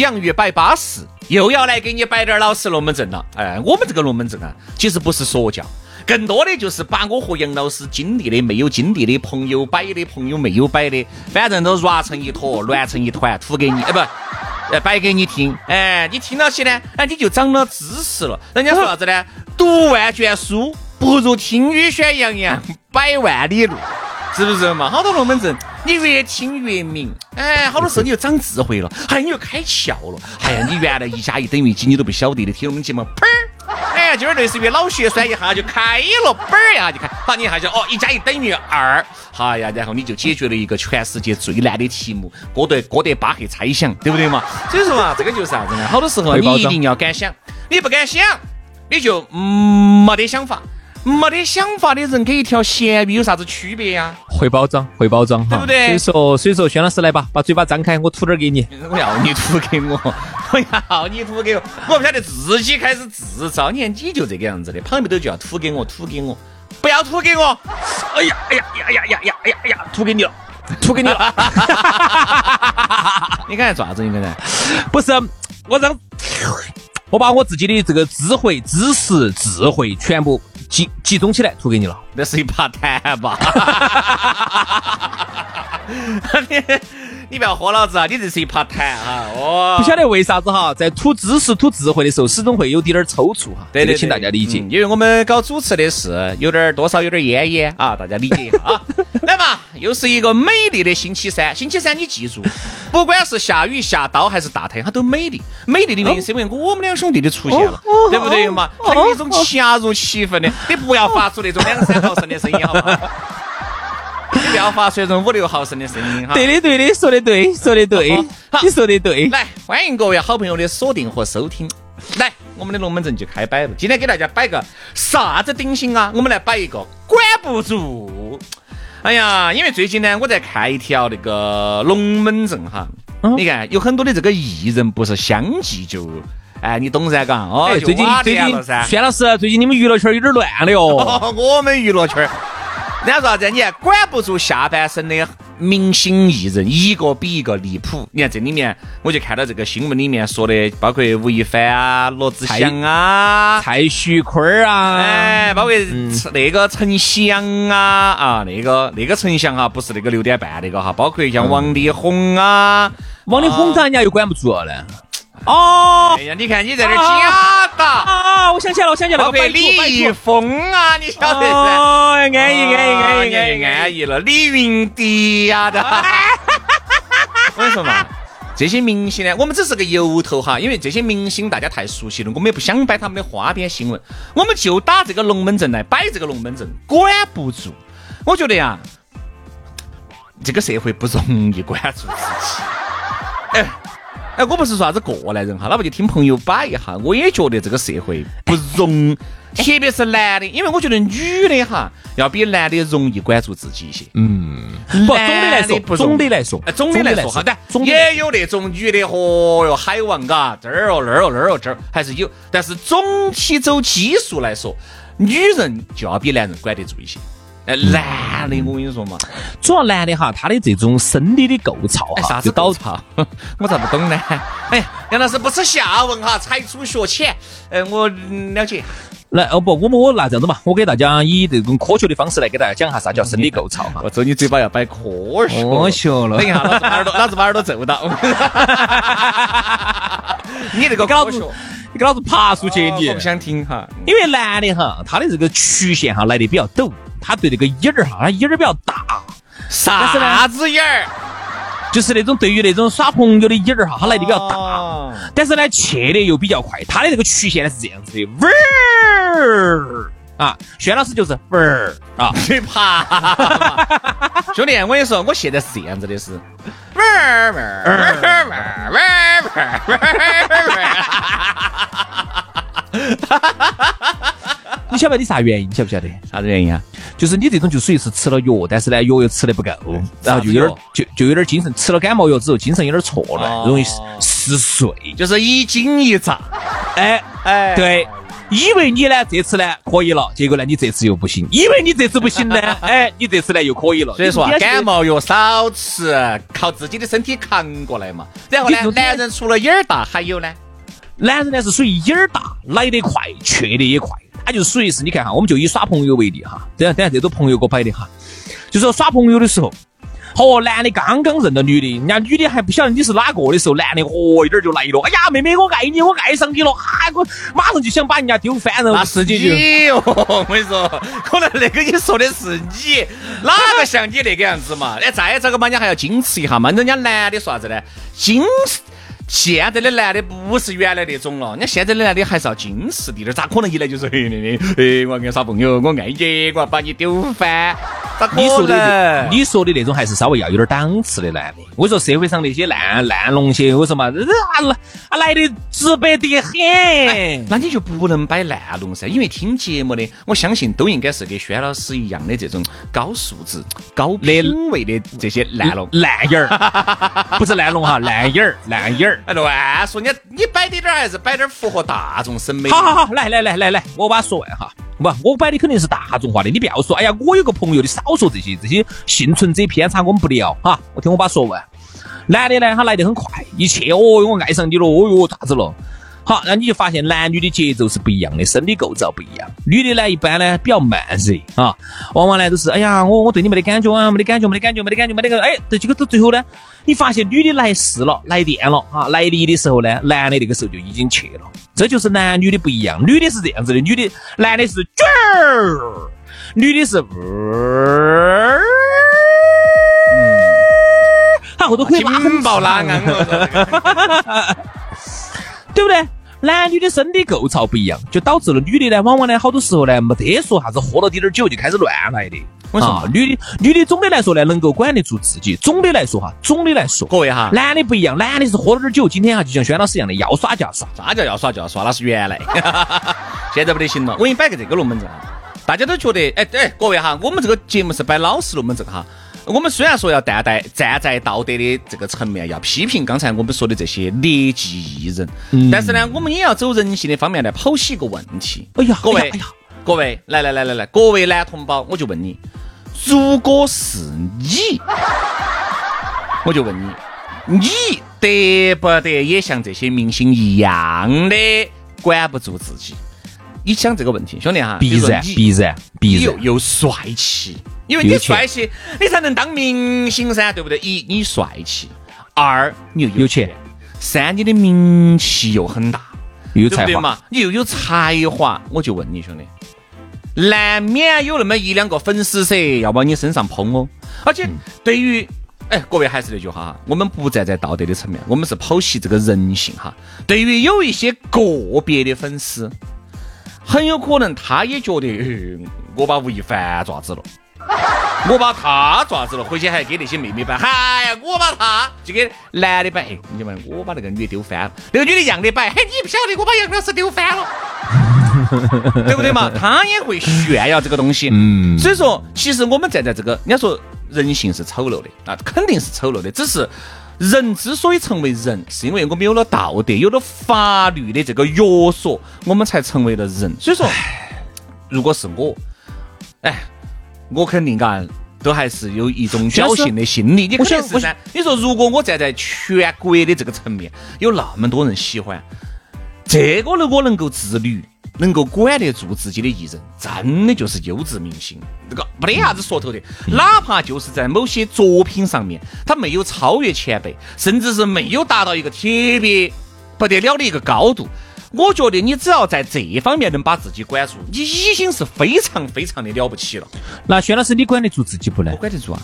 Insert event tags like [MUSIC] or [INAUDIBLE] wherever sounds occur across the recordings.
洋芋摆巴士，又要来给你摆点儿老实龙门阵了。哎，我们这个龙门阵啊，其实不是说教，更多的就是把我和杨老师经历的、没有经历的，朋友摆的、朋友没有摆的，反正都乱成一坨、乱成一团，吐给你，哎不，呃，摆给你听。哎，你听到起呢，哎，你就长了知识了。人家说啥子呢？[LAUGHS] 读万卷书，不如听雨轩洋洋百万里路。是不是嘛？好多龙门阵，你越听越明，哎，好多时候你就长智慧了，哎，你就开窍了，哎呀，你原来一加一等于几你都不晓得的，听我们节目，砰儿，哎，今儿类似于脑血栓一下就开了，嘣儿一下就开，好，你一下就哦，一加一等于二，好呀，然后你就解决了一个全世界最难的题目，哥德哥德巴赫猜想，对不对嘛？所以说嘛，这个就是啥子呢？好多时候你一定要敢想，你不敢想，你就嗯没得想法。没得想法的人跟一条咸鱼有啥子区别呀？会包装，会包装，对不对？所以说，所以说，轩老师来吧，把嘴巴张开，我吐点给你。[LAUGHS] 我要你吐给我，我要你吐给我。[LAUGHS] 我不晓得自己开始自造，你看你就这个样子的，旁边都就要吐给我，吐给我，不要吐给我。哎呀，哎呀，呀呀呀呀，哎呀，哎呀，吐给你了，[LAUGHS] 吐给你了。你刚才做啥子？你刚才不是我让，我把我自己的这个智慧、知识、智慧全部。集集中起来吐给你了，那是一把痰吧？[LAUGHS] 你不要喝老子啊！你这是一把痰啊！哦，不晓得为啥子哈，在吐知识、吐智慧的时候，始终会有点点抽搐哈。对对，请大家理解，因为我们搞主持的是有点多少有点烟烟啊，大家理解一下啊。[LAUGHS] 又是一个美丽的星期三。星期三你记住，[LAUGHS] 不管是下雨下刀还是大太阳，它都美丽。美丽的原因是因为我们两兄弟的出现了，对不对嘛？它有一种恰如其分的。你不要发出那种两三毫升的声音，好不好？[LAUGHS] 你不要发出那种五六毫升的声音哈。对的，对的，说的对，说的对，你说的对。来，欢迎各位好朋友的锁定和收听。来，我们的龙门阵就开摆了。今天给大家摆个啥子顶心啊？我们来摆一个管不住。哎呀，因为最近呢，我在看一条那个龙门阵哈。你看，有很多的这个艺人不是相继就，哎，你懂噻？嘎，哦，最近最近，轩老师，最近你们娱乐圈有点乱了哦。[LAUGHS] 我们娱乐圈。人家说啥子？你还管不住下半身的明星艺人，一个比一个离谱。你看这里面，我就看到这个新闻里面说的，包括吴亦凡啊、罗志祥啊、蔡徐坤啊，哎，包括那个陈翔啊啊，那个那个陈翔哈，不是那个六点半那个哈，包括像王力宏啊，王力宏咋人家又管不住了呢？哦，哎呀，你看你在这假的啊！我想起来了，我想起来了，李易峰啊，你晓得噻？哦，安逸，安逸，安逸，安逸，安逸了。李云迪呀的，我跟你说嘛，这些明星呢，我们只是个由头哈，因为这些明星大家太熟悉了，我们也不想摆他们的花边新闻，我们就打这个龙门阵来摆这个龙门阵，管不住。我觉得呀，这个社会不容易管住自己。哎。哎，我不是说啥子过来人哈，那不就听朋友摆一下。我也觉得这个社会不容，特别是男的，因为我觉得女的哈要比男的容易管住自己一些。嗯，不，总的来说，总的来说，总的来说哈，但也有那种女的，嚯哟，海王嘎，这儿哦那儿哦那儿哦这儿，还是有。但是总体走基数来说，女人就要比男人管得住一些。哎，男的，我跟你说嘛，主要男的哈，他的这种生理的构造哈，啥子构造？[LAUGHS] 我咋不懂呢？哎，杨老师不耻下问哈，才疏学浅。哎，我了解。来，哦不，我们我那这样子嘛，我给大家以这种科学的方式来给大家讲下啥叫生理构造哈。我咒你嘴巴要摆科学。科学了。等一下，老子把耳朵，老子把耳朵揍到。[LAUGHS] 你这个给老子，你给老子爬出去你。我不想听哈，因为男的哈，他的这个曲线哈来的比较陡。他对那个眼儿哈，他眼儿比较大，啥子眼儿？就是那种对于那种耍朋友的眼儿哈，他来的比较大，但是呢，切的又比较快。他的这个曲线呢是这样子的，呜儿啊，轩老师就是呜儿啊，你爬，[LAUGHS] 兄弟，我跟你说，我现在是这样子的，是嗡儿。[LAUGHS] 你晓不晓得你啥原因？你晓不晓得？啥子原因啊？就是你这种就属于是吃了药，但是呢药又吃的不够，然后就有点就就有点精神，吃了感冒药之后精神有点错乱，容易嗜睡，就是一惊一乍。哎哎，对，以为你呢这次呢可以了，结果呢你这次又不行，以为你这次不行呢，哎，你这次呢又可以了。所以说感冒药少吃，靠自己的身体扛过来嘛。然后呢，男人除了眼儿大还有呢，男人呢是属于眼儿大，来得快，去得也快。他就属于是，你看哈，我们就以耍朋友为例哈，等下等下这都朋友给我摆的哈，就说耍朋友的时候，哦男的刚刚认到女的，人家女的还不晓得你是哪个的时候，男的哦一点就来了，哎呀妹妹我爱你，我爱上你了，哈我马上就想把人家丢翻了，那是你哦，[LAUGHS] 我跟你说，可能那个你说的是你，哪个像你那个样子嘛？哎，再这个嘛，你还要矜持一下嘛，人家男的说啥子呢？矜持。现在的男的不是原来那种了，人家现在的男的还是要矜持滴点，咋可能一来就是黑的的，哎，我要跟你耍朋友，我爱你，我要把你丢翻？你说的，你说的那种还是稍微要有点档次的男的。我说社会上那些烂烂龙些，我说嘛，啊来的直白得很。那你就不能摆烂龙噻，因为听节目的，我相信都应该是跟轩老师一样的这种高素质、高品位的这些烂龙烂眼儿，不是烂龙哈，烂眼儿，烂眼儿。哎，乱说！你你摆的点儿还是摆点儿符合大众审美。好好好，来来来来来，我把它说完哈。不，我摆的肯定是大众化的，你不要说。哎呀，我有个朋友，你少说这些，这些幸存者偏差我们不聊哈。我听我把说完。男的呢，他来的很快，一切哦，我爱上你了，哦哟，咋子了？好，那你就发现男女的节奏是不一样的，生理构造不一样。女的呢，一般呢比较慢热啊，往往呢都是哎呀，我我对你没得感觉啊，没得感觉，没得感觉，没得感觉，没得个，哎，这几个到最后呢，你发现女的来事了，来电了啊，来力的时候呢，男的那个时候就已经去了。这就是男女的不一样，女的是这样子的，女的，男的是卷儿，女的是，嗯，他后头可以拉很爆拉啊，对不对？男女的身体构造不一样，就导致了女的呢，往往呢，好多时候呢，没得说啥子喝了滴点酒就开始乱来的。我说，女的，女的总的来说呢，能够管得住自己。总的来说哈，总的来说，各位哈，男的不一样，男的是喝了点酒，今天哈就像轩老师一样的，要耍就要耍。啥叫要耍就要耍？那是原来，[LAUGHS] 现在不得行了。我给你摆个这个龙门阵，大家都觉得，哎对，各位哈，我们这个节目是摆老实龙门阵哈。我们虽然说要站在站在道德的这个层面，要批评刚才我们说的这些劣迹艺人，但是呢，我们也要走人性的方面来剖析一个问题。哎呀，各位，各位，来来来来来，各位男同胞，我就问你，如果是你，[LAUGHS] 我就问你，你得不得也像这些明星一样的管不住自己？你想这个问题，兄弟哈，必然，必然，必然，又帅气。因为你帅气，你才能当明星噻，对不对？一，你帅气；二，你又有钱；三，你的名气又很大，又有才华，你又有才华。我就问你兄弟，难免有那么一两个粉丝噻，要往你身上捧哦。而且对于，哎，各位还是那句话哈，我们不站在道德的层面，我们是剖析这个人性哈。对于有一些个别的粉丝，很有可能他也觉得，我把吴亦凡抓子了。[LAUGHS] 我把他抓子了，回去还给那些妹妹摆。嗨呀，我把他就给男的摆。你们，我把那个女的丢翻了，那个女的一样的摆。嘿，你不晓得我把杨老师丢翻了，[LAUGHS] 对不对嘛？[LAUGHS] 他也会炫耀这个东西。嗯。所以说，其实我们站在这个，人家说人性是丑陋的，那肯定是丑陋的。只是人之所以成为人，是因为我们有了道德，有了法律的这个约束，我们才成为了人。所以说，如果是我，哎。我肯定嘎，都还是有一种侥幸的心理。你肯定是噻。你说，如果我站在全国的这个层面，有那么多人喜欢，这个如果能够自律，能够管得住自己的艺人，真的就是优质明星。这个没得啥子说头的。哪怕就是在某些作品上面，他没有超越前辈，甚至是没有达到一个特别不得了的一个高度。我觉得你只要在这方面能把自己管住，你已经是非常非常的了不起了。那薛老师，你管得住自己不呢？我管得住啊。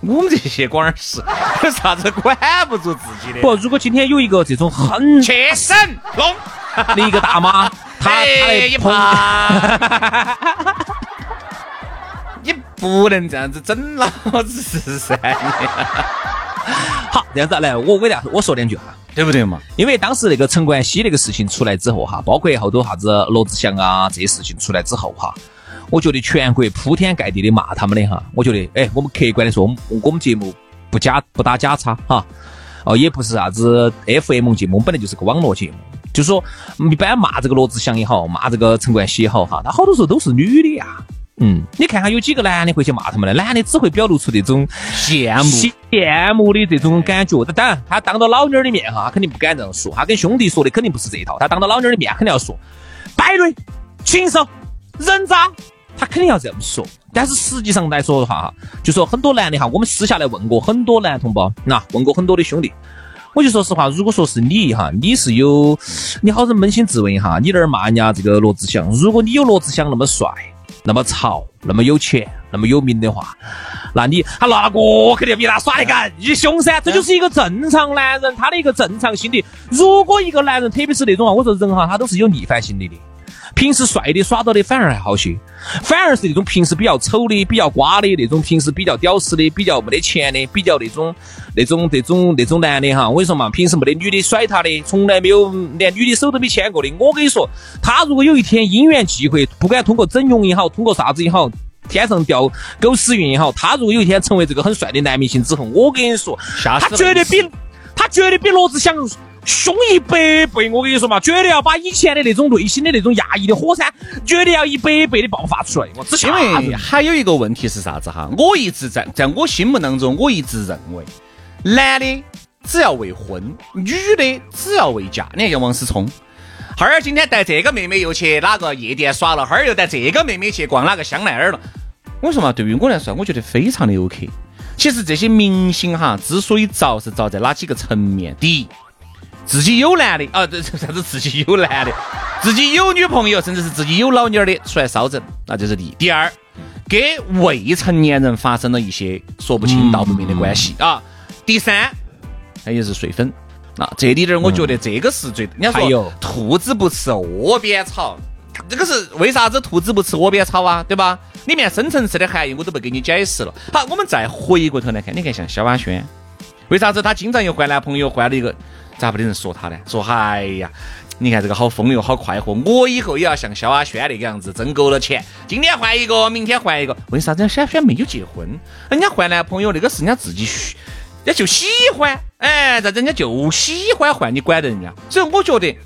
我们这些官儿是有啥子管不住自己的？不，如果今天有一个这种很切身龙 [LAUGHS] 的一个大妈，[LAUGHS] 他他一怕，你 [LAUGHS] 不能这样子整老子噻。好，这样子来，我给大家我说两句哈，对不对嘛？因为当时那个陈冠希那个事情出来之后哈，包括后头啥子罗志祥啊这些事情出来之后哈，我觉得全国铺天盖地的骂他们的哈，我觉得哎，我们客观的说，我们我们节目不假不打假叉哈，哦，也不是啥子 FM 节目，我们本来就是个网络节目，就是说一般骂这个罗志祥也好，骂这个陈冠希也好哈，他好多时候都是女的呀。嗯，你看看有几个男的会去骂他们的，男的只会表露出这种羡慕、羡慕的这种感觉。当然，他当着老妞儿的面哈，他肯定不敢这样说。他跟兄弟说的肯定不是这一套。他当着老妞儿的面肯定要说败类、禽兽、人渣，他肯定要这么说。但是实际上来说的话哈，就说很多男的哈，我们私下来问过很多男同胞，那问过很多的兄弟，我就说实话，如果说是你哈，你是有，你好生扪心自问一下，你那儿骂人家这个罗志祥，如果你有罗志祥那么帅。那么潮，那么有钱，那么有名的话，那你他那个肯定比他耍得更凶噻。这就是一个正常男人他的一个正常心理。如果一个男人，特别是那种啊，我说人哈，他都是有逆反心理的。平时帅的耍到的反而还好些，反而是那种平时比较丑的、比较瓜的那种，平时比较屌丝的、比较没得钱的、比较那种、那种、那种、那种男的哈。我跟你说嘛，平时没得女的甩他的，从来没有连女的手都没牵过的。我跟你说，他如果有一天因缘际会，不管通过整容也好，通过啥子也好，天上掉狗屎运也好，他如果有一天成为这个很帅的男明星之后，我跟你说，他绝对比他绝对比罗志祥。凶一百倍，我跟你说嘛，绝对要把以前的那种内心的那种压抑的火山，绝对要一百倍的爆发出来。我只因为还有一个问题是啥子哈？我一直在在我心目当中，我一直认为，男的只要未婚，女的只要未嫁。你看王思聪，哈儿今天带这个妹妹又去哪个夜店耍了，哈儿又带这个妹妹去逛哪个香奈儿了。我说嘛，对于我来说，我觉得非常的 OK。其实这些明星哈，之所以遭是遭在哪几个层面？第一。自己有男的啊，[LAUGHS] 这啥子自己有男的，自己有女朋友，甚至是自己有老妞的出来烧整，那这是第一。第二，跟未成年人发生了一些说不清道不明的关系啊。第三，那也是睡粉啊。这里点我觉得这个是最，人家说兔子不吃窝边草，这个是为啥子兔子不吃窝边草啊？对吧？里面深层次的含义我都不给你解释了。好，我们再回过头来看，你看像萧亚轩，为啥子她经常又换男朋友，换了一个？咋不得人说他呢？说哎呀，你看这个好风流，好快活。我以后也要像肖阿轩那个样子，挣够了钱，今天换一个，明天换一个。为啥子萧亚轩没有结婚？人家换男朋友那个是人家自己需，人家就喜欢。哎，这人家就喜欢换，你管得人家？所以我觉得